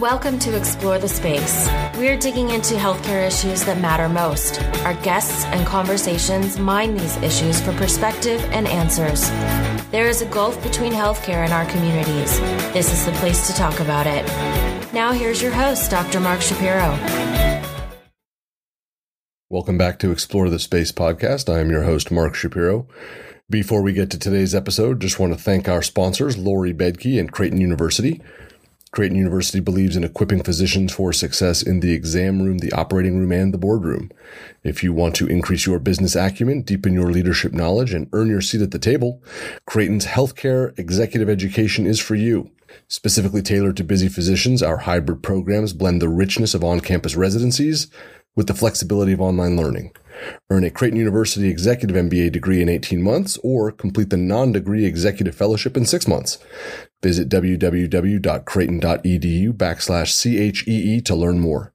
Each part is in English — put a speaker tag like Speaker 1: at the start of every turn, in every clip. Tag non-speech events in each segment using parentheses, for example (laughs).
Speaker 1: Welcome to Explore the Space. We're digging into healthcare issues that matter most. Our guests and conversations mine these issues for perspective and answers. There is a gulf between healthcare and our communities. This is the place to talk about it. Now, here's your host, Dr. Mark Shapiro.
Speaker 2: Welcome back to Explore the Space podcast. I am your host, Mark Shapiro. Before we get to today's episode, just want to thank our sponsors, Lori Bedke and Creighton University. Creighton University believes in equipping physicians for success in the exam room, the operating room, and the boardroom. If you want to increase your business acumen, deepen your leadership knowledge, and earn your seat at the table, Creighton's healthcare executive education is for you. Specifically tailored to busy physicians, our hybrid programs blend the richness of on-campus residencies with the flexibility of online learning. Earn a Creighton University Executive MBA degree in 18 months or complete the non-degree executive fellowship in six months. Visit www.creighton.edu backslash CHEE to learn more.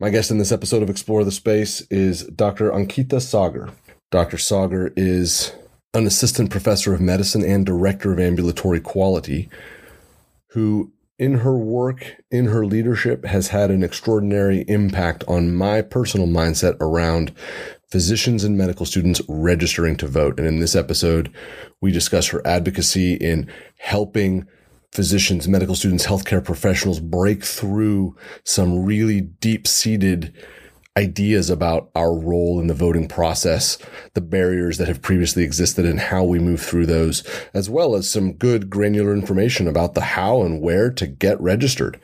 Speaker 2: My guest in this episode of Explore the Space is Dr. Ankita Sagar. Dr. Sagar is an assistant professor of medicine and director of ambulatory quality who in her work, in her leadership, has had an extraordinary impact on my personal mindset around physicians and medical students registering to vote. And in this episode, we discuss her advocacy in helping physicians, medical students, healthcare professionals break through some really deep seated ideas about our role in the voting process, the barriers that have previously existed and how we move through those, as well as some good granular information about the how and where to get registered.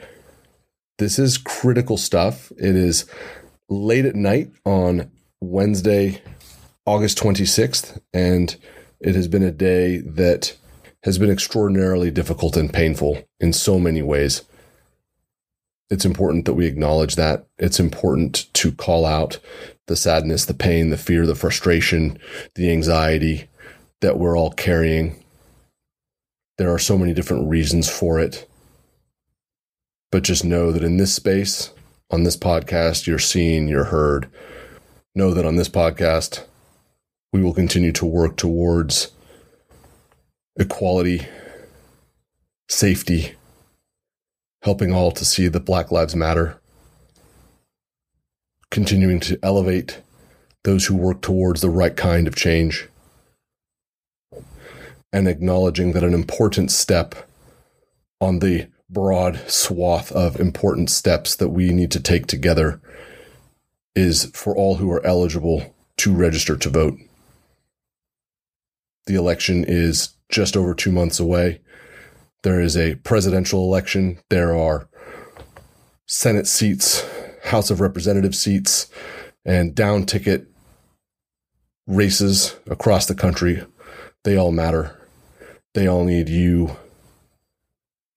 Speaker 2: This is critical stuff. It is late at night on Wednesday, August 26th, and it has been a day that has been extraordinarily difficult and painful in so many ways it's important that we acknowledge that. It's important to call out the sadness, the pain, the fear, the frustration, the anxiety that we're all carrying. There are so many different reasons for it. But just know that in this space, on this podcast, you're seen, you're heard. Know that on this podcast, we will continue to work towards equality, safety, helping all to see that Black Lives Matter, continuing to elevate those who work towards the right kind of change, and acknowledging that an important step on the broad swath of important steps that we need to take together is for all who are eligible to register to vote. The election is just over two months away. There is a presidential election. There are Senate seats, House of Representative seats, and down ticket races across the country. They all matter. They all need you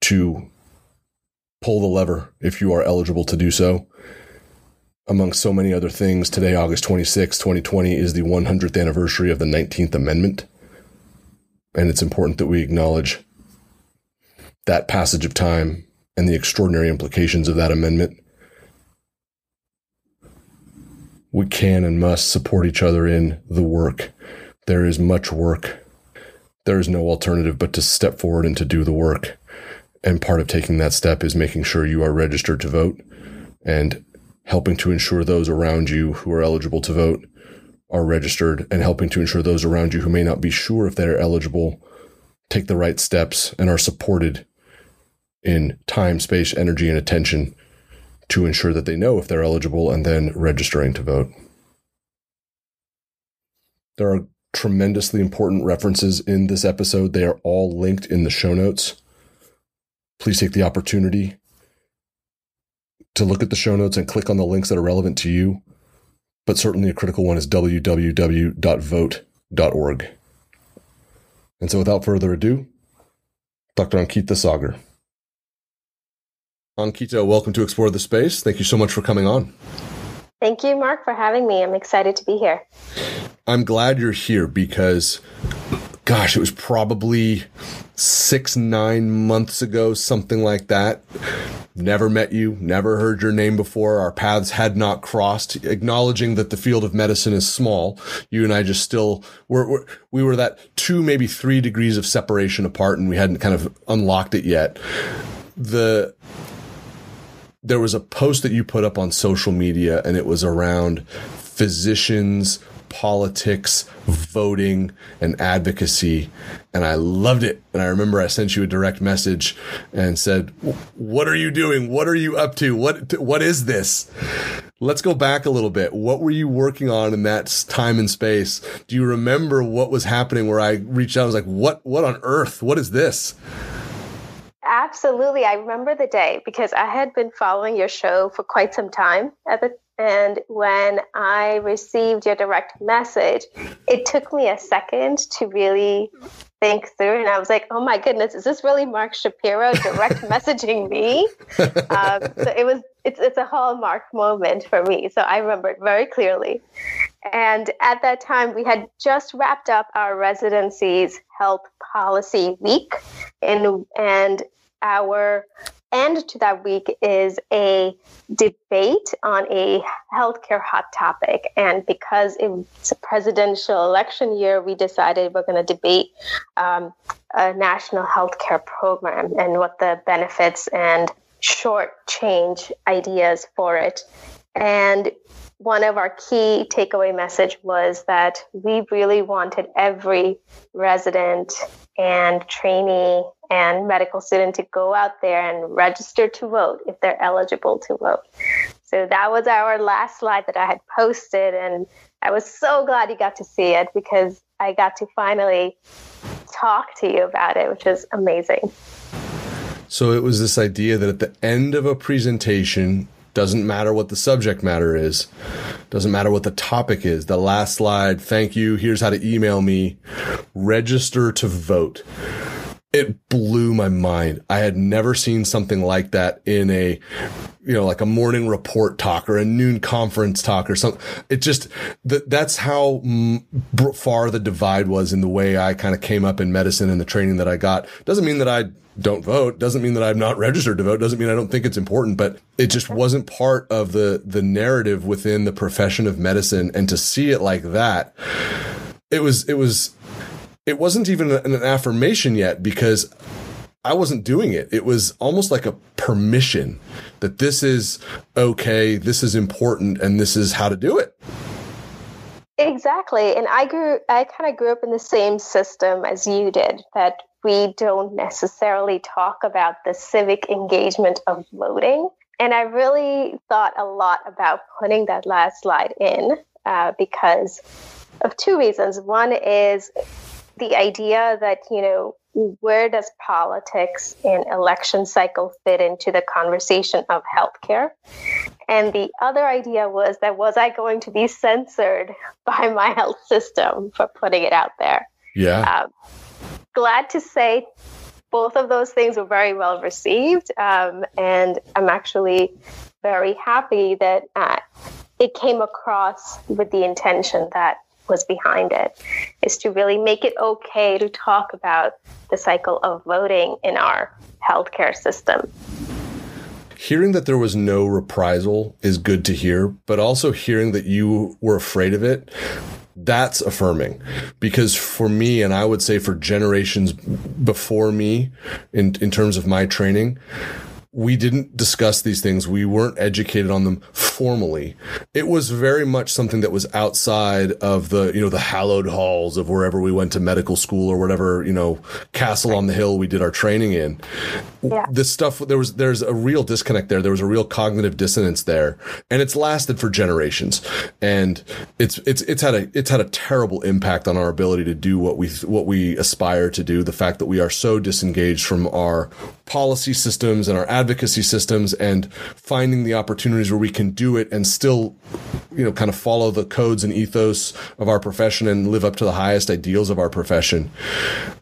Speaker 2: to pull the lever if you are eligible to do so. Among so many other things, today, August 26, 2020, is the 100th anniversary of the 19th Amendment. And it's important that we acknowledge that passage of time and the extraordinary implications of that amendment. We can and must support each other in the work. There is much work. There is no alternative but to step forward and to do the work. And part of taking that step is making sure you are registered to vote and helping to ensure those around you who are eligible to vote are registered and helping to ensure those around you who may not be sure if they're eligible take the right steps and are supported in time, space, energy, and attention to ensure that they know if they're eligible and then registering to vote. There are tremendously important references in this episode. They are all linked in the show notes. Please take the opportunity to look at the show notes and click on the links that are relevant to you. But certainly a critical one is www.vote.org. And so without further ado, Dr. Ankita Sagar. Ankita, welcome to Explore the Space. Thank you so much for coming on.
Speaker 3: Thank you, Mark, for having me. I'm excited to be here.
Speaker 2: I'm glad you're here because, gosh, it was probably six, nine months ago, something like that. Never met you, never heard your name before. Our paths had not crossed. Acknowledging that the field of medicine is small, you and I just still were, were we were that two, maybe three degrees of separation apart, and we hadn't kind of unlocked it yet. The there was a post that you put up on social media and it was around physicians, politics, voting, and advocacy. And I loved it. And I remember I sent you a direct message and said, what are you doing? What are you up to? What, what is this? Let's go back a little bit. What were you working on in that time and space? Do you remember what was happening where I reached out? I was like, what, what on earth? What is this?
Speaker 3: Absolutely. I remember the day because I had been following your show for quite some time at the and when I received your direct message, it took me a second to really think through. And I was like, oh my goodness, is this really Mark Shapiro direct (laughs) messaging me? Um, so it was, it's, it's a hallmark moment for me. So I remember it very clearly. And at that time, we had just wrapped up our residency's health policy week. And, and our end to that week is a debate on a healthcare hot topic. And because it's a presidential election year, we decided we're going to debate um, a national healthcare program and what the benefits and short change ideas for it. And one of our key takeaway message was that we really wanted every resident and trainee and medical student to go out there and register to vote if they're eligible to vote. So that was our last slide that I had posted, and I was so glad you got to see it because I got to finally talk to you about it, which is amazing.
Speaker 2: So it was this idea that at the end of a presentation, doesn't matter what the subject matter is. Doesn't matter what the topic is. The last slide, thank you. Here's how to email me. Register to vote. It blew my mind. I had never seen something like that in a, you know, like a morning report talk or a noon conference talk or something. It just, that, that's how far the divide was in the way I kind of came up in medicine and the training that I got. Doesn't mean that I don't vote doesn't mean that I'm not registered to vote. Doesn't mean I don't think it's important, but it just wasn't part of the, the narrative within the profession of medicine. And to see it like that, it was, it was, it wasn't even an affirmation yet because I wasn't doing it. It was almost like a permission that this is okay. This is important and this is how to do it.
Speaker 3: Exactly. And I grew, I kind of grew up in the same system as you did that we don't necessarily talk about the civic engagement of voting. And I really thought a lot about putting that last slide in uh, because of two reasons. One is the idea that, you know, where does politics and election cycle fit into the conversation of healthcare? And the other idea was that was I going to be censored (laughs) by my health system for putting it out there?
Speaker 2: Yeah. Um,
Speaker 3: glad to say both of those things were very well received. Um, and I'm actually very happy that uh, it came across with the intention that was behind it is to really make it okay to talk about the cycle of voting in our healthcare system.
Speaker 2: Hearing that there was no reprisal is good to hear, but also hearing that you were afraid of it that's affirming because for me and I would say for generations before me in in terms of my training we didn't discuss these things. We weren't educated on them formally. It was very much something that was outside of the, you know, the hallowed halls of wherever we went to medical school or whatever, you know, castle on the hill we did our training in. Yeah. This stuff, there was, there's a real disconnect there. There was a real cognitive dissonance there and it's lasted for generations. And it's, it's, it's had a, it's had a terrible impact on our ability to do what we, what we aspire to do. The fact that we are so disengaged from our policy systems and our advocacy systems and finding the opportunities where we can do it and still, you know, kind of follow the codes and ethos of our profession and live up to the highest ideals of our profession.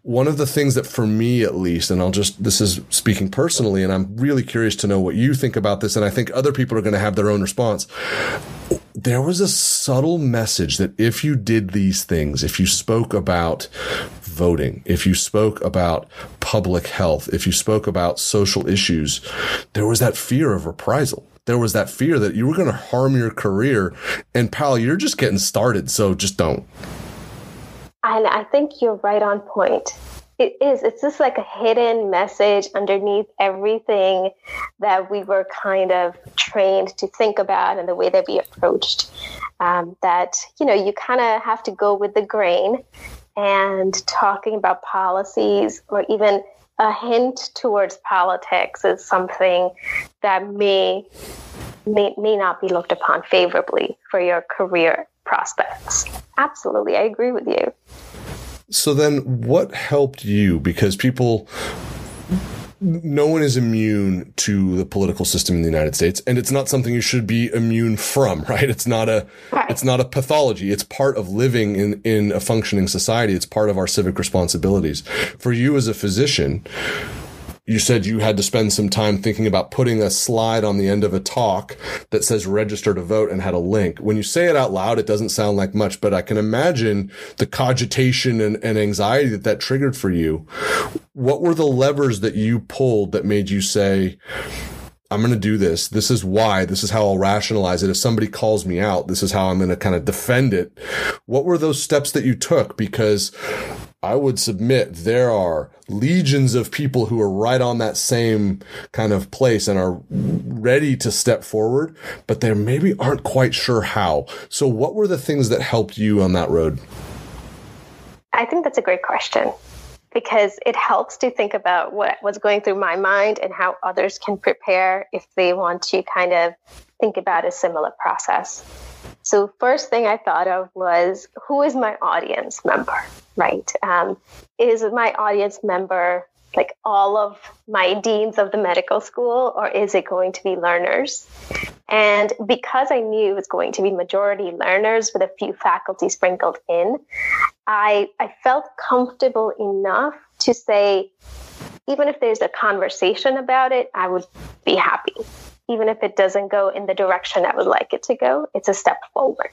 Speaker 2: One of the things that for me, at least, and I'll just, this is speaking personally, and I'm really curious to know what you think about this. And I think other people are going to have their own response there was a subtle message that if you did these things, if you spoke about voting, if you spoke about public health, if you spoke about social issues, there was that fear of reprisal. There was that fear that you were going to harm your career. And pal, you're just getting started. So just don't.
Speaker 3: And I think you're right on point. it is. It's just like a hidden message underneath everything that we were kind of trained to think about and the way that we approached. Um, that, you know, you kind of have to go with the grain and talking about policies or even a hint towards politics is something that may, may, may not be looked upon favorably for your career prospects. Absolutely. I agree with you.
Speaker 2: So then what helped you? Because people, no one is immune to the political system in the United States, and it's not something you should be immune from, (laughs) right? It's not a, right. it's not a pathology. It's part of living in, in a functioning society. It's part of our civic responsibilities. For you as a physician, you said you had to spend some time thinking about putting a slide on the end of a talk that says register to vote and had a link. When you say it out loud, it doesn't sound like much, but I can imagine the cogitation and, and anxiety that that triggered for you. What were the levers that you pulled that made you say, I'm going to do this. This is why. This is how I'll rationalize it. If somebody calls me out, this is how I'm going to kind of defend it. What were those steps that you took? Because I would submit there are legions of people who are right on that same kind of place and are ready to step forward, but they maybe aren't quite sure how. So what were the things that helped you on that road?
Speaker 3: I think that's a great question because it helps to think about what was going through my mind and how others can prepare if they want to kind of think about a similar process. So, first thing I thought of was who is my audience member, right? Um, is my audience member like all of my deans of the medical school, or is it going to be learners? And because I knew it was going to be majority learners with a few faculty sprinkled in, I, I felt comfortable enough to say, even if there's a conversation about it, I would be happy. Even if it doesn't go in the direction I would like it to go, it's a step forward.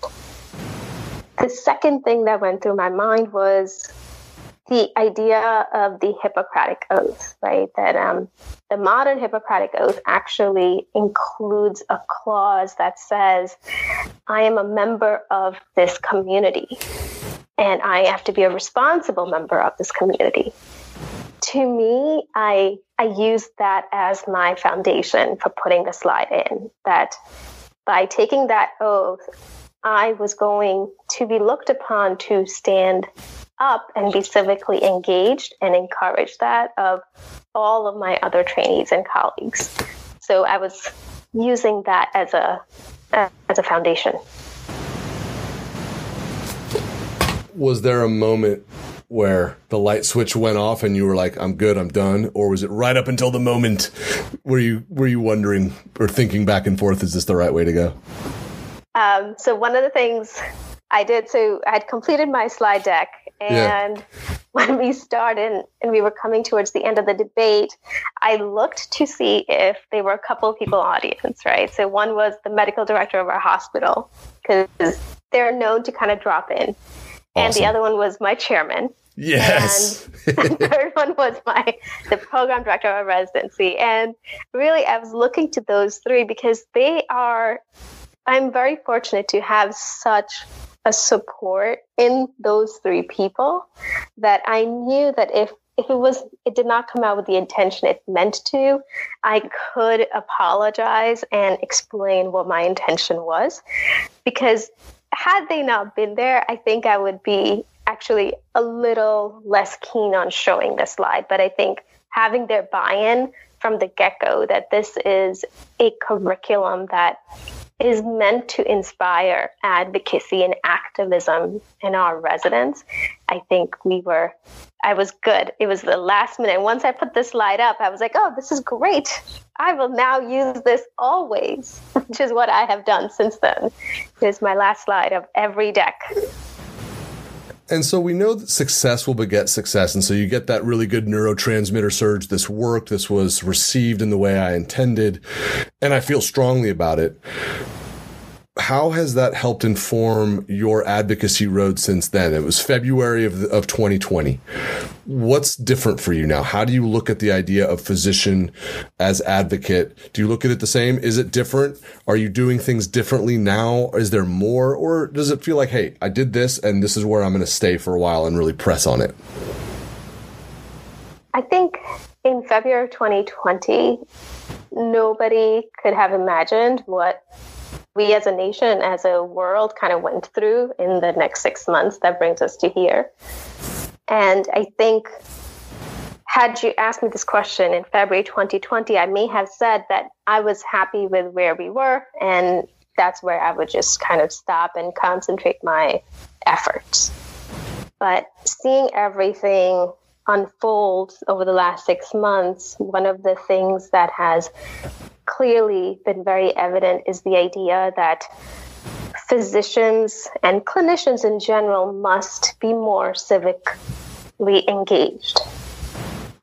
Speaker 3: The second thing that went through my mind was the idea of the Hippocratic Oath, right? That um, the modern Hippocratic Oath actually includes a clause that says, I am a member of this community and I have to be a responsible member of this community. To me, I, I use that as my foundation for putting the slide in. That by taking that oath, I was going to be looked upon to stand up and be civically engaged and encourage that of all of my other trainees and colleagues. So I was using that as a as a foundation.
Speaker 2: Was there a moment where the light switch went off and you were like, "I'm good, I'm done," or was it right up until the moment were you were you wondering or thinking back and forth, "Is this the right way to go?"
Speaker 3: Um, so one of the things I did, so I had completed my slide deck and yeah. (laughs) when we started and we were coming towards the end of the debate, I looked to see if there were a couple of people audience, right? So one was the medical director of our hospital, because they're known to kind of drop in. Awesome. And the other one was my chairman.
Speaker 2: Yes.
Speaker 3: And (laughs) the third one was my the program director of residency. And really I was looking to those three because they are I'm very fortunate to have such a support in those three people that I knew that if if it was it did not come out with the intention it meant to i could apologize and explain what my intention was because had they not been there i think i would be actually a little less keen on showing the slide but i think having their buy-in from the get-go that this is a curriculum that is meant to inspire advocacy and activism in our residents. I think we were, I was good. It was the last minute. Once I put this slide up, I was like, oh, this is great. I will now use this always, (laughs) which is what I have done since then. It is my last slide of every deck.
Speaker 2: And so we know that success will beget success. And so you get that really good neurotransmitter surge. This worked. This was received in the way I intended. And I feel strongly about it how has that helped inform your advocacy road since then? It was February of, of 2020. What's different for you now? How do you look at the idea of physician as advocate? Do you look at it the same? Is it different? Are you doing things differently now? Is there more? Or does it feel like, hey, I did this and this is where I'm going to stay for a while and really press on it?
Speaker 3: I think in February of 2020, nobody could have imagined what we as a nation, as a world, kind of went through in the next six months that brings us to here. And I think, had you asked me this question in February 2020, I may have said that I was happy with where we were, and that's where I would just kind of stop and concentrate my efforts. But seeing everything unfold over the last six months, one of the things that has clearly been very evident is the idea that physicians and clinicians in general must be more civically engaged.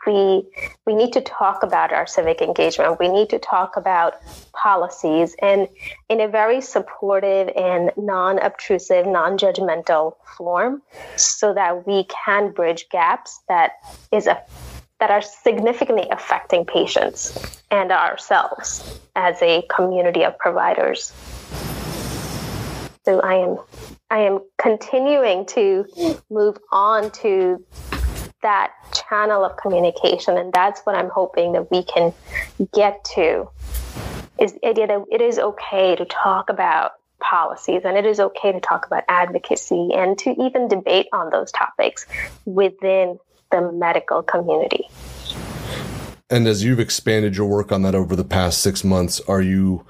Speaker 3: We, we need to talk about our civic engagement. We need to talk about policies and in a very supportive and non obtrusive, non judgmental form so that we can bridge gaps that is a that are significantly affecting patients and ourselves as a community of providers. So I am I am continuing to move on to that channel of communication and that's what I'm hoping that we can get to is the idea that it is okay to talk about policies and it is okay to talk about advocacy and to even debate on those topics within the medical community.
Speaker 2: And as you've expanded your work on that over the past six months, are you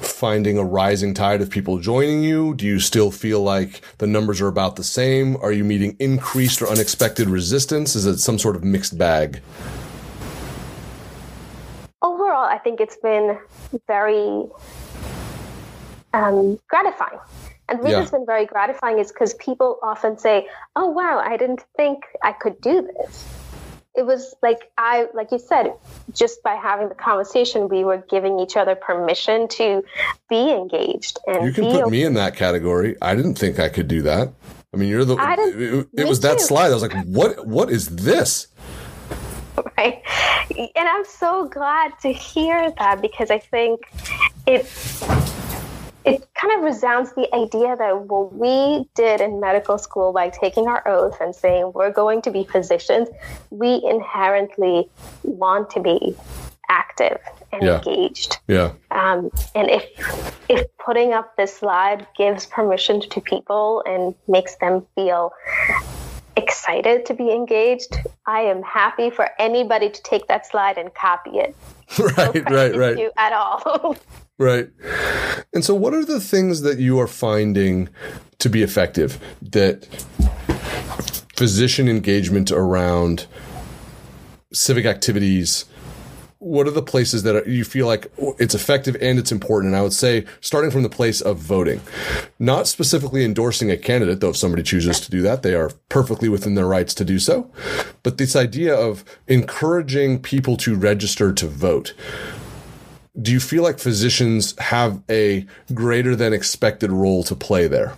Speaker 2: finding a rising tide of people joining you? Do you still feel like the numbers are about the same? Are you meeting increased or unexpected resistance? Is it some sort of mixed bag?
Speaker 3: Overall, I think it's been very um, gratifying. And the reason yeah. it's been very gratifying is because people often say, "Oh wow, I didn't think I could do this." It was like I, like you said, just by having the conversation, we were giving each other permission to be engaged. And
Speaker 2: you can put okay. me in that category. I didn't think I could do that. I mean, you're the. It, it was too. that slide. I was like, "What? What is this?" (laughs)
Speaker 3: Right, and I'm so glad to hear that because I think it it kind of resounds the idea that what we did in medical school by taking our oath and saying we're going to be physicians, we inherently want to be active and yeah. engaged.
Speaker 2: Yeah.
Speaker 3: Um, and if if putting up this slide gives permission to people and makes them feel excited to be engaged, I am happy for anybody to take that slide and copy it. (laughs)
Speaker 2: right, no right, right.
Speaker 3: At all. (laughs)
Speaker 2: Right. And so, what are the things that you are finding to be effective that physician engagement around civic activities? What are the places that you feel like it's effective and it's important? And I would say, starting from the place of voting, not specifically endorsing a candidate, though if somebody chooses to do that, they are perfectly within their rights to do so. But this idea of encouraging people to register to vote do you feel like physicians have a greater than expected role to play there?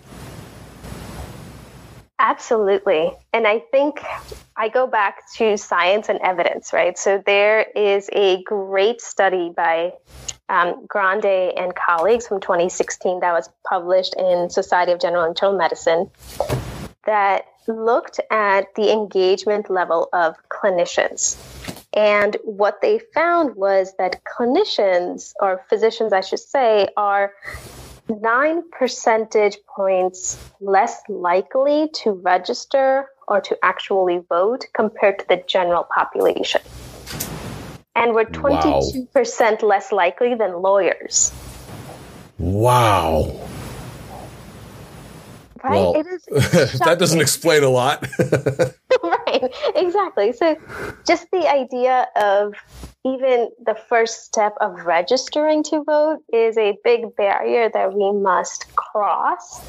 Speaker 3: Absolutely. And I think I go back to science and evidence, right? So there is a great study by um, Grande and colleagues from 2016 that was published in Society of General Internal Medicine that looked at the engagement level of clinicians and what they found was that clinicians, or physicians, I should say, are nine percentage points less likely to register or to actually vote compared to the general population. And we're 22% wow. less likely than lawyers.
Speaker 2: Wow. Right? Well, it is (laughs) that doesn't explain a lot. (laughs)
Speaker 3: right, (laughs) exactly. So, just the idea of even the first step of registering to vote is a big barrier that we must cross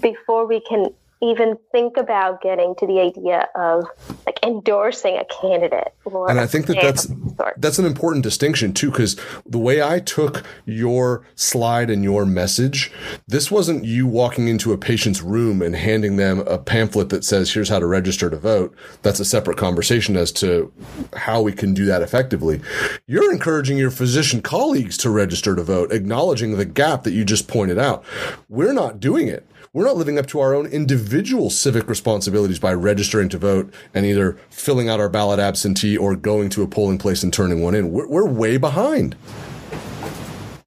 Speaker 3: before we can even think about getting to the idea of like endorsing a candidate.
Speaker 2: and I think that that's that's an important distinction too, because the way I took your slide and your message, this wasn't you walking into a patient's room and handing them a pamphlet that says, "Here's how to register to vote." That's a separate conversation as to how we can do that effectively. You're encouraging your physician colleagues to register to vote, acknowledging the gap that you just pointed out. We're not doing it we're not living up to our own individual civic responsibilities by registering to vote and either filling out our ballot absentee or going to a polling place and turning one in. We're, we're way behind.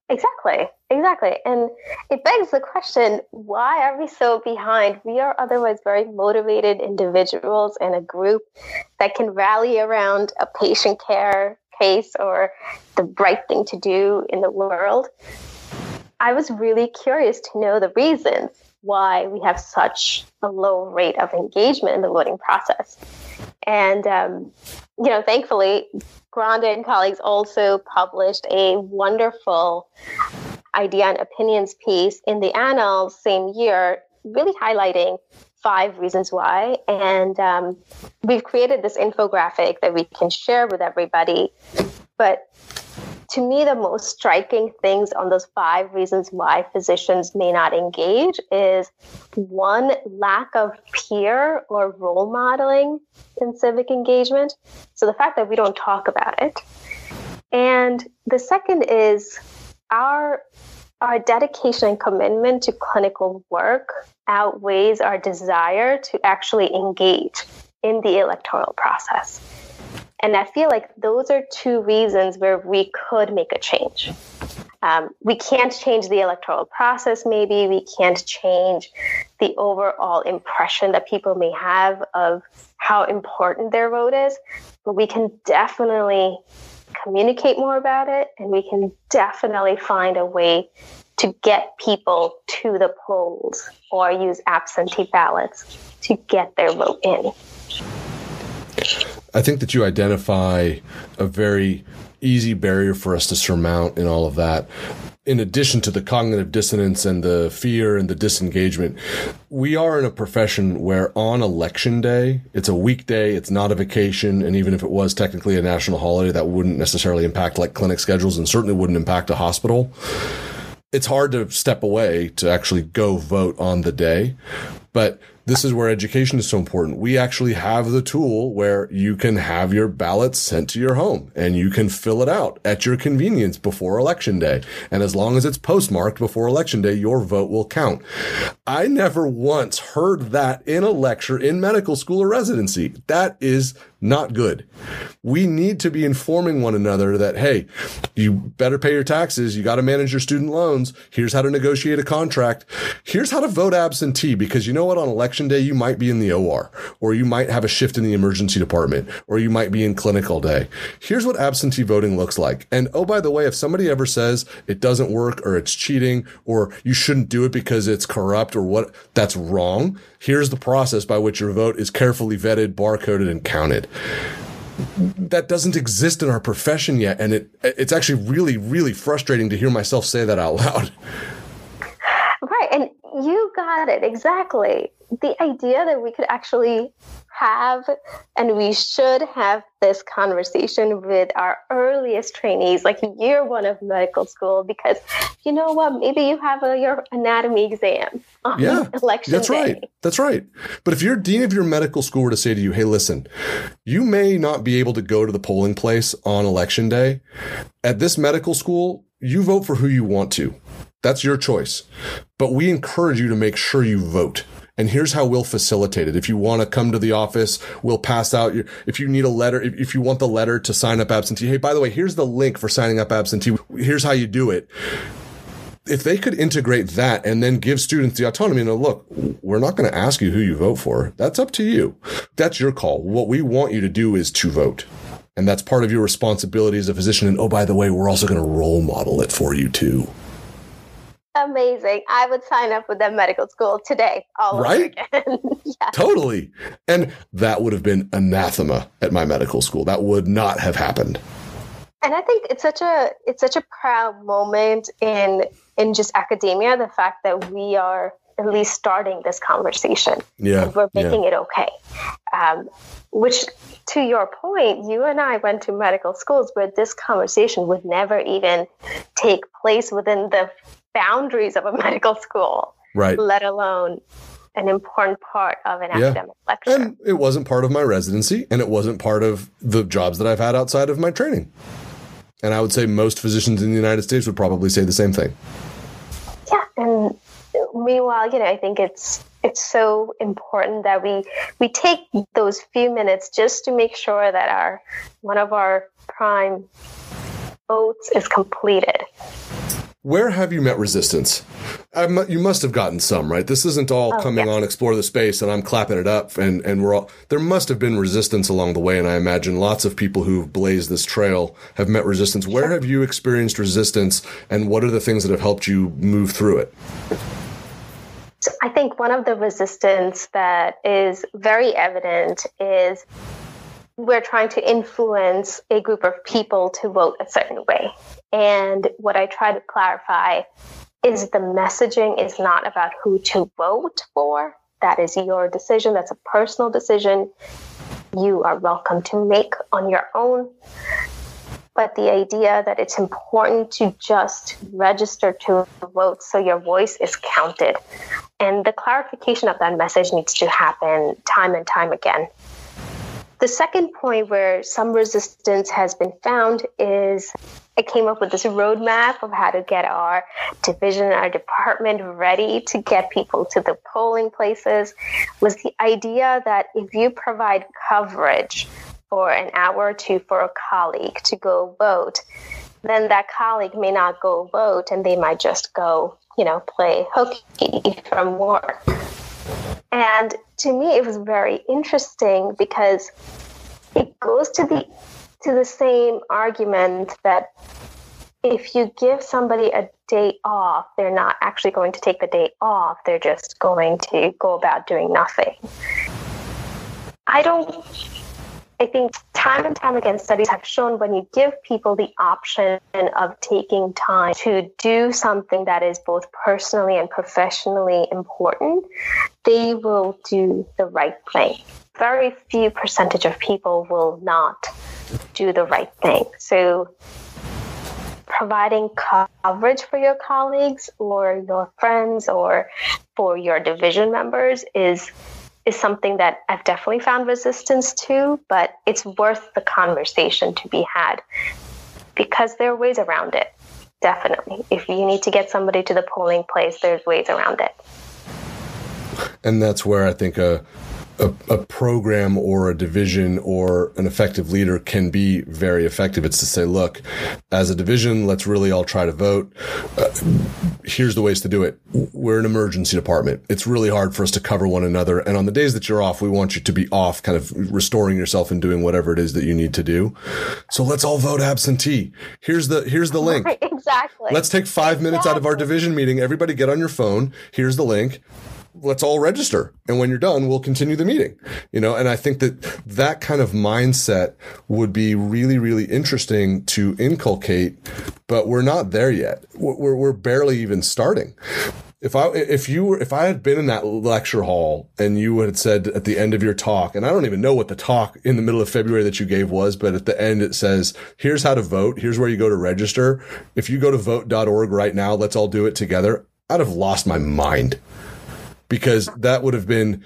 Speaker 3: Exactly, exactly. And it begs the question why are we so behind? We are otherwise very motivated individuals and a group that can rally around a patient care case or the right thing to do in the world. I was really curious to know the reasons why we have such a low rate of engagement in the voting process. And, um, you know, thankfully, Grande and colleagues also published a wonderful idea and opinions piece in the Annals same year, really highlighting five reasons why. And um, we've created this infographic that we can share with everybody. But to me, the most striking things on those five reasons why physicians may not engage is one, lack of peer or role modeling in civic engagement. So the fact that we don't talk about it. And the second is our our dedication and commitment to clinical work outweighs our desire to actually engage in the electoral process. And I feel like those are two reasons where we could make a change. Um, we can't change the electoral process, maybe. We can't change the overall impression that people may have of how important their vote is, but we can definitely communicate more about it and we can definitely find a way to get people to the polls or use absentee ballots to get their vote in.
Speaker 2: I think that you identify a very easy barrier for us to surmount in all of that. In addition to the cognitive dissonance and the fear and the disengagement, we are in a profession where on election day, it's a weekday, it's not a vacation. And even if it was technically a national holiday, that wouldn't necessarily impact like clinic schedules and certainly wouldn't impact a hospital. It's hard to step away to actually go vote on the day. But this is where education is so important. We actually have the tool where you can have your ballot sent to your home and you can fill it out at your convenience before election day. And as long as it's postmarked before election day, your vote will count. I never once heard that in a lecture in medical school or residency. That is not good. We need to be informing one another that, hey, you better pay your taxes. You got to manage your student loans. Here's how to negotiate a contract. Here's how to vote absentee because you know what? On election day, you might be in the OR or you might have a shift in the emergency department or you might be in clinic all day. Here's what absentee voting looks like. And oh, by the way, if somebody ever says it doesn't work or it's cheating or you shouldn't do it because it's corrupt or what, that's wrong. Here's the process by which your vote is carefully vetted, barcoded, and counted that doesn't exist in our profession yet and it it's actually really really frustrating to hear myself say that out loud
Speaker 3: you got it exactly the idea that we could actually have and we should have this conversation with our earliest trainees, like year one of medical school, because you know what? Maybe you have a, your anatomy exam on yeah, election
Speaker 2: That's
Speaker 3: day.
Speaker 2: right. That's right. But if your dean of your medical school were to say to you, hey, listen, you may not be able to go to the polling place on election day. At this medical school, you vote for who you want to. That's your choice. But we encourage you to make sure you vote. And here's how we'll facilitate it. If you want to come to the office, we'll pass out your, if you need a letter, if, if you want the letter to sign up absentee, hey, by the way, here's the link for signing up absentee. Here's how you do it if they could integrate that and then give students the autonomy and look, we're not going to ask you who you vote for. That's up to you. That's your call. What we want you to do is to vote. And that's part of your responsibility as a physician. And oh, by the way, we're also going to role model it for you too.
Speaker 3: Amazing. I would sign up with that medical school today. All right? (laughs)
Speaker 2: yeah. Totally. And that would have been anathema at my medical school. That would not have happened.
Speaker 3: And I think it's such a it's such a proud moment in in just academia, the fact that we are at least starting this conversation.
Speaker 2: Yeah.
Speaker 3: we're making
Speaker 2: yeah.
Speaker 3: it okay. Um, which to your point, you and I went to medical schools where this conversation would never even take place within the boundaries of a (laughs) medical school,
Speaker 2: right?
Speaker 3: Let alone an important part of an yeah. academic lecture.
Speaker 2: And it wasn't part of my residency, and it wasn't part of the jobs that I've had outside of my training. And I would say most physicians in the United States would probably say the same thing.
Speaker 3: Yeah, and meanwhile, you know, I think it's it's so important that we we take those few minutes just to make sure that our one of our prime votes is completed.
Speaker 2: Where have you met resistance? you must have gotten some, right? This isn't all oh, coming on Explore the Space and I'm clapping it up and, and we're all, there must have been resistance along the way. And I imagine lots of people who've blazed this trail have met resistance. Where have you experienced resistance and what are the things that have helped you move through it?
Speaker 3: So I think one of the resistance that is very evident is we're trying to influence a group of people to vote a certain way. And what I try to clarify is the messaging is not about who to vote for. That is your decision. That's a personal decision you are welcome to make on your own. But the idea that it's important to just register to vote so your voice is counted. And the clarification of that message needs to happen time and time again. The second point where some resistance has been found is I came up with this roadmap of how to get our division, our department ready to get people to the polling places. Was the idea that if you provide coverage for an hour or two for a colleague to go vote, then that colleague may not go vote and they might just go, you know, play hooky from work. And to me, it was very interesting because it goes to the to the same argument that if you give somebody a day off, they're not actually going to take the day off. They're just going to go about doing nothing. I don't I think time and time again, studies have shown when you give people the option of taking time to do something that is both personally and professionally important, they will do the right thing. Very few percentage of people will not do the right thing. So, providing coverage for your colleagues or your friends or for your division members is is something that I've definitely found resistance to, but it's worth the conversation to be had because there are ways around it. Definitely. If you need to get somebody to the polling place, there's ways around it.
Speaker 2: And that's where I think a a, a, program or a division or an effective leader can be very effective. It's to say, look, as a division, let's really all try to vote. Uh, here's the ways to do it. We're an emergency department. It's really hard for us to cover one another. And on the days that you're off, we want you to be off, kind of restoring yourself and doing whatever it is that you need to do. So let's all vote absentee. Here's the, here's the link.
Speaker 3: exactly.
Speaker 2: Let's take five minutes exactly. out of our division meeting. Everybody get on your phone. Here's the link let's all register. And when you're done, we'll continue the meeting, you know, and I think that that kind of mindset would be really, really interesting to inculcate, but we're not there yet. We're, we're barely even starting. If I, if you were, if I had been in that lecture hall and you had said at the end of your talk, and I don't even know what the talk in the middle of February that you gave was, but at the end it says, here's how to vote. Here's where you go to register. If you go to vote.org right now, let's all do it together. I'd have lost my mind because that would have been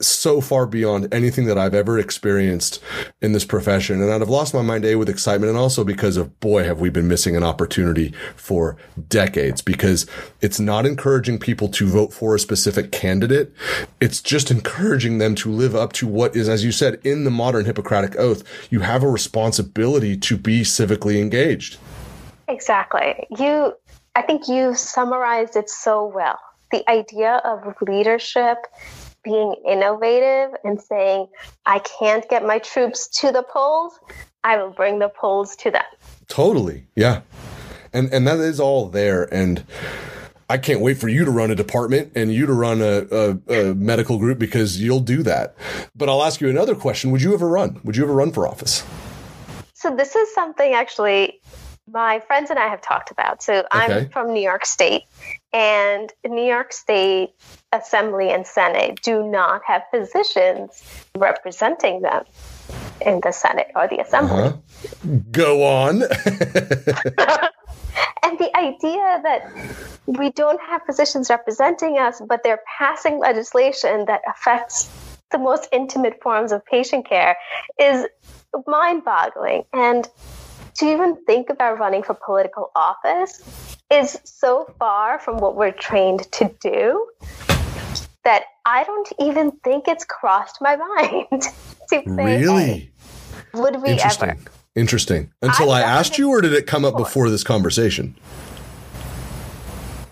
Speaker 2: so far beyond anything that I've ever experienced in this profession. And I'd have lost my mind, A, with excitement and also because of, boy, have we been missing an opportunity for decades because it's not encouraging people to vote for a specific candidate. It's just encouraging them to live up to what is, as you said, in the modern Hippocratic Oath, you have a responsibility to be civically engaged.
Speaker 3: Exactly. You, I think you summarized it so well the idea of leadership being innovative and saying, I can't get my troops to the polls, I will bring the polls to them.
Speaker 2: Totally. Yeah. And and that is all there. And I can't wait for you to run a department and you to run a, a, a, medical group because you'll do that. But I'll ask you another question. Would you ever run? Would you ever run for office?
Speaker 3: So this is something actually my friends and I have talked about. So okay. I'm from New York State, and New York State Assembly and Senate do not have positions representing them in the Senate or the Assembly. Uh-huh.
Speaker 2: Go on. (laughs)
Speaker 3: and the idea that we don't have positions representing us, but they're passing legislation that affects the most intimate forms of patient care is mind boggling. And to even think about running for political office is so far from what we're trained to do that I don't even think it's crossed my (laughs) mind to say,
Speaker 2: really?
Speaker 3: hey, would we
Speaker 2: Interesting.
Speaker 3: ever?
Speaker 2: Interesting. Until I,
Speaker 3: I
Speaker 2: asked you, or did it come up before this conversation?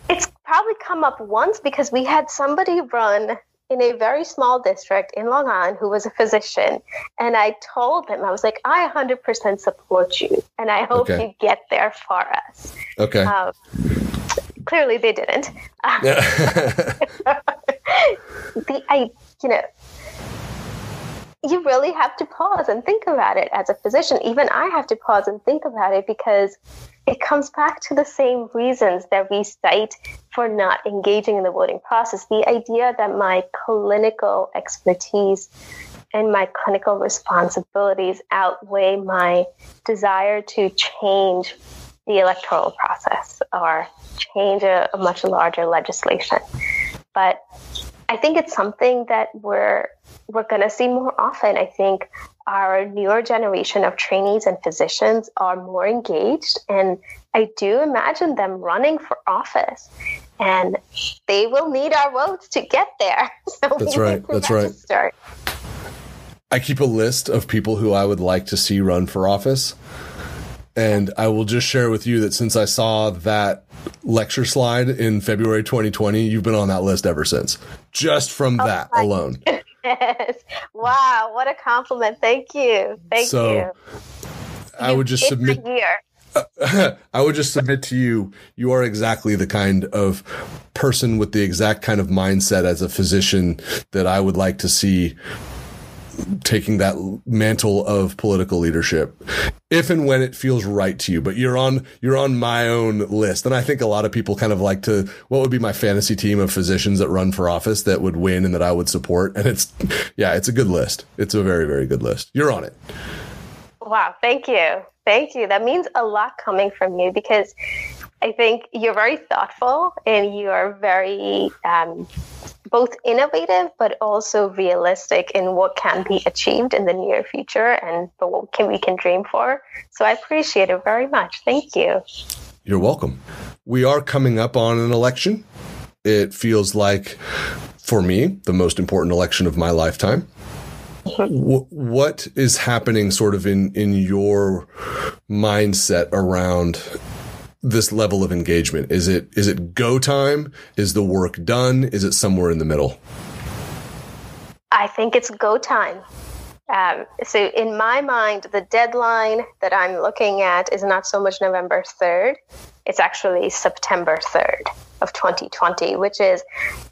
Speaker 3: It's probably come up once because we had somebody run in a very small district in Long Island who was a physician. And I told him, I was like, I 100% support you. And I hope
Speaker 2: Okay.
Speaker 3: you get there for us.
Speaker 2: Okay.
Speaker 3: Um, clearly they didn't. (laughs) (laughs) the I you know you really have to pause and think about it as a physician. Even I have to pause and think about it because it comes back to the same reasons that we cite for not engaging in the voting process. The idea that my clinical expertise and my clinical responsibilities outweigh my desire to change the electoral process or change a, a much larger legislation. But I think it's something that we're we're going to see more often. I think our newer generation of trainees and physicians are more engaged, and I do imagine them running for office. And they will need our votes to get there. (laughs) So
Speaker 2: That's right.
Speaker 3: need to
Speaker 2: That's right. I keep a list of people who I would like to see run for office. And I will just share with you that since I saw that lecture slide in February 2020, you've been on that list ever since. Just from oh
Speaker 3: that
Speaker 2: alone.
Speaker 3: Yes. Wow, what a compliment. Thank you. Thank
Speaker 2: So,
Speaker 3: you.
Speaker 2: I would just
Speaker 3: It's
Speaker 2: submit. (laughs) I would just submit to you, you are exactly the kind of person with the exact kind of mindset as a physician that I would like to see taking that mantle of political leadership if and when it feels right to you but you're on you're on my own list. And i think a lot of people kind of like to what would be my fantasy team of physicians that run for office that would win and that i would support? And it's yeah it's a good list. It's a very very good list. You're on it.
Speaker 3: Wow, thank you. Thank you. That means a lot coming from you because I think you're very thoughtful and you are very um, both innovative but also realistic in what can be achieved in the near future and for what can we can dream for. So I appreciate it very much. Thank you.
Speaker 2: You're welcome. We are coming up on an election. It feels like, for me, the most important election of my lifetime. What is happening sort of in, in your mindset around this level of engagement? Is it, is it go time? Is the work done? Is it somewhere in the middle?
Speaker 3: I think it's go time. Um, so, in my mind, the deadline that I'm looking at is not so much November 3rd, it's actually September 3rd of 2020, which is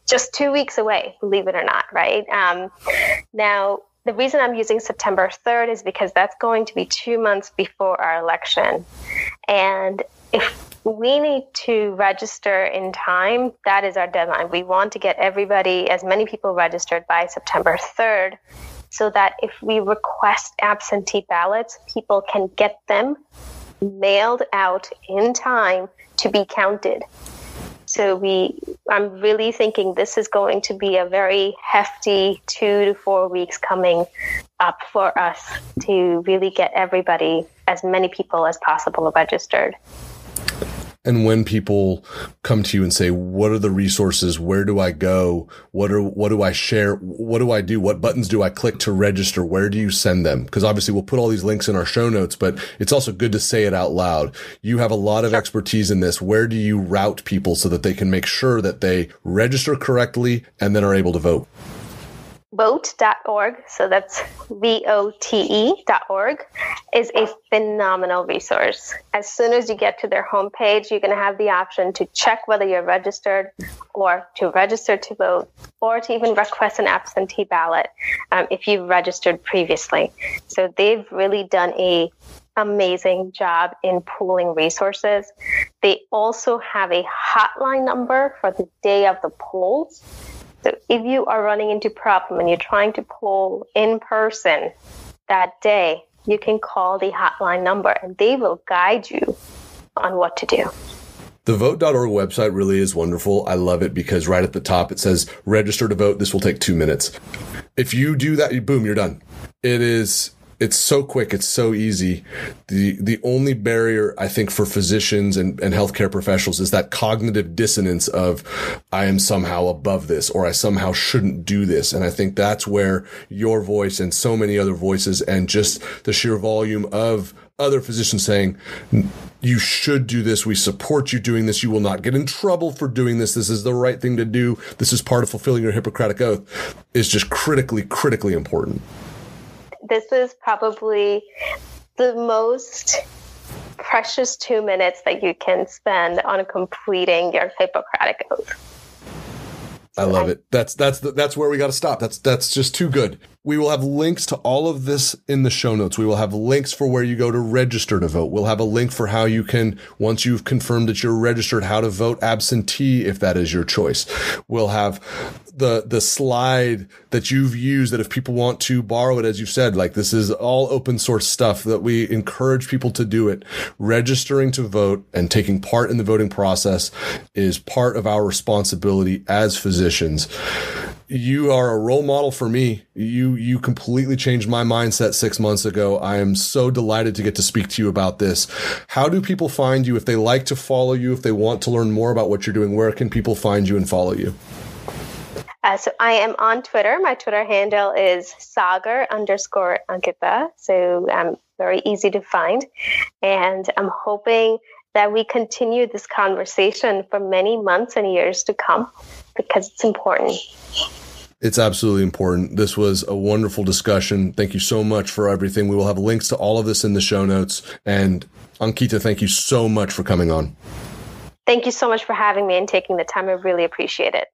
Speaker 3: just two weeks away, believe it or not, right? Um, now, the reason I'm using September 3rd is because that's going to be two months before our election. And if we need to register in time, that is our deadline. We want to get everybody, as many people registered by September 3rd, so that if we request absentee ballots, people can get them mailed out in time to be counted. So we, I'm really thinking this is going to be a very hefty two to four weeks coming up for us to really get everybody, as many people as possible, registered.
Speaker 2: And when people come to you and say, what are the resources? Where do I go? What are, what do I share? What do I do? What buttons do I click to register? Where do you send them? Cause obviously we'll put all these links in our show notes, but it's also good to say it out loud. You have a lot of expertise in this. Where do you route people so that they can make sure that they register correctly and then are able to vote?
Speaker 3: vote.org, so that's V O T E dot org, is a phenomenal resource. As soon as you get to their homepage, you're going to have the option to check whether you're registered or to register to vote or to even request an absentee ballot um, if you've registered previously. So they've really done a amazing job in pooling resources. They also have a hotline number for the day of the polls. So if you are running into problem and you're trying to poll in person that day, you can call the hotline number and they will guide you on what to do.
Speaker 2: The vote.org website really is wonderful. I love it because right at the top it says register to vote. This will take two minutes. If you do that, boom, you're done. It is it's so quick. It's so easy. The, the only barrier I think for physicians and, and healthcare professionals is that cognitive dissonance of I am somehow above this or I somehow shouldn't do this. And I think that's where your voice and so many other voices and just the sheer volume of other physicians saying, you should do this. We support you doing this. You will not get in trouble for doing this. This is the right thing to do. This is part of fulfilling your Hippocratic oath is just critically, critically important
Speaker 3: this is probably the most precious two minutes that you can spend on completing your Hippocratic oath.
Speaker 2: I love it. That's that's that's where we got to stop. That's that's just too good. We will have links to all of this in the show notes. We will have links for where you go to register to vote. We'll have a link for how you can, once you've confirmed that you're registered, how to vote absentee if that is your choice. We'll have the, the slide that you've used that if people want to borrow it, as you said, like this is all open source stuff that we encourage people to do it. Registering to vote and taking part in the voting process is part of our responsibility as physicians you are a role model for me. You you completely changed my mindset 6 months ago. I am so delighted to get to speak to you about this. How do people find you if they like to follow you, if they want to learn more about what you're doing? Where can people find you and follow you?
Speaker 3: Uh, so I am on Twitter. My Twitter handle is sagar underscore Ankita. So I'm very easy to find. And I'm hoping that we continue this conversation for many months and years to come because it's important.
Speaker 2: It's absolutely important. This was a wonderful discussion. Thank you so much for everything. We will have links to all of this in the show notes. And Ankita, thank you so much for coming on.
Speaker 3: Thank you so much for having me and taking the time. I really appreciate it.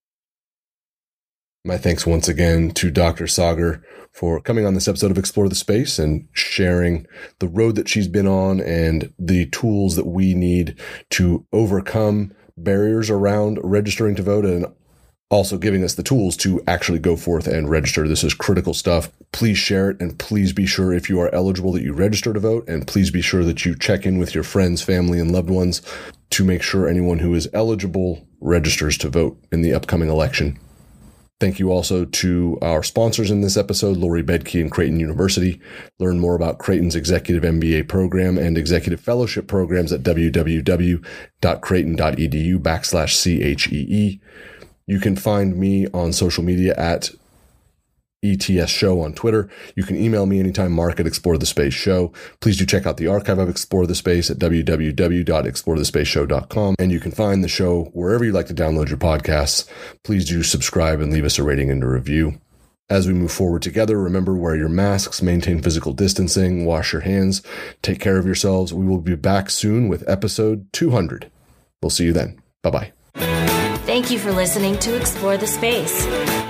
Speaker 2: My thanks once again to Dr. Sagar for coming on this episode of Explore the Space and sharing the road that she's been on and the tools that we need to overcome barriers around registering to vote and also giving us the tools to actually go forth and register. This is critical stuff. Please share it and please be sure if you are eligible that you register to vote and please be sure that you check in with your friends, family, and loved ones to make sure anyone who is eligible registers to vote in the upcoming election. Thank you also to our sponsors in this episode, Lori Bedke and Creighton University. Learn more about Creighton's Executive MBA program and Executive Fellowship programs at www.creighton.edu backslash CHEE. You can find me on social media at ETS Show on Twitter. You can email me anytime, mark at Explore the Space Show. Please do check out the archive of Explore the Space at www.explorethespaceshow.com. And you can find the show wherever you like to download your podcasts. Please do subscribe and leave us a rating and a review. As we move forward together, remember wear your masks, maintain physical distancing, wash your hands, take care of yourselves. We will be back soon with episode 200. We'll see you then. Bye bye.
Speaker 1: Thank you for listening to Explore the Space.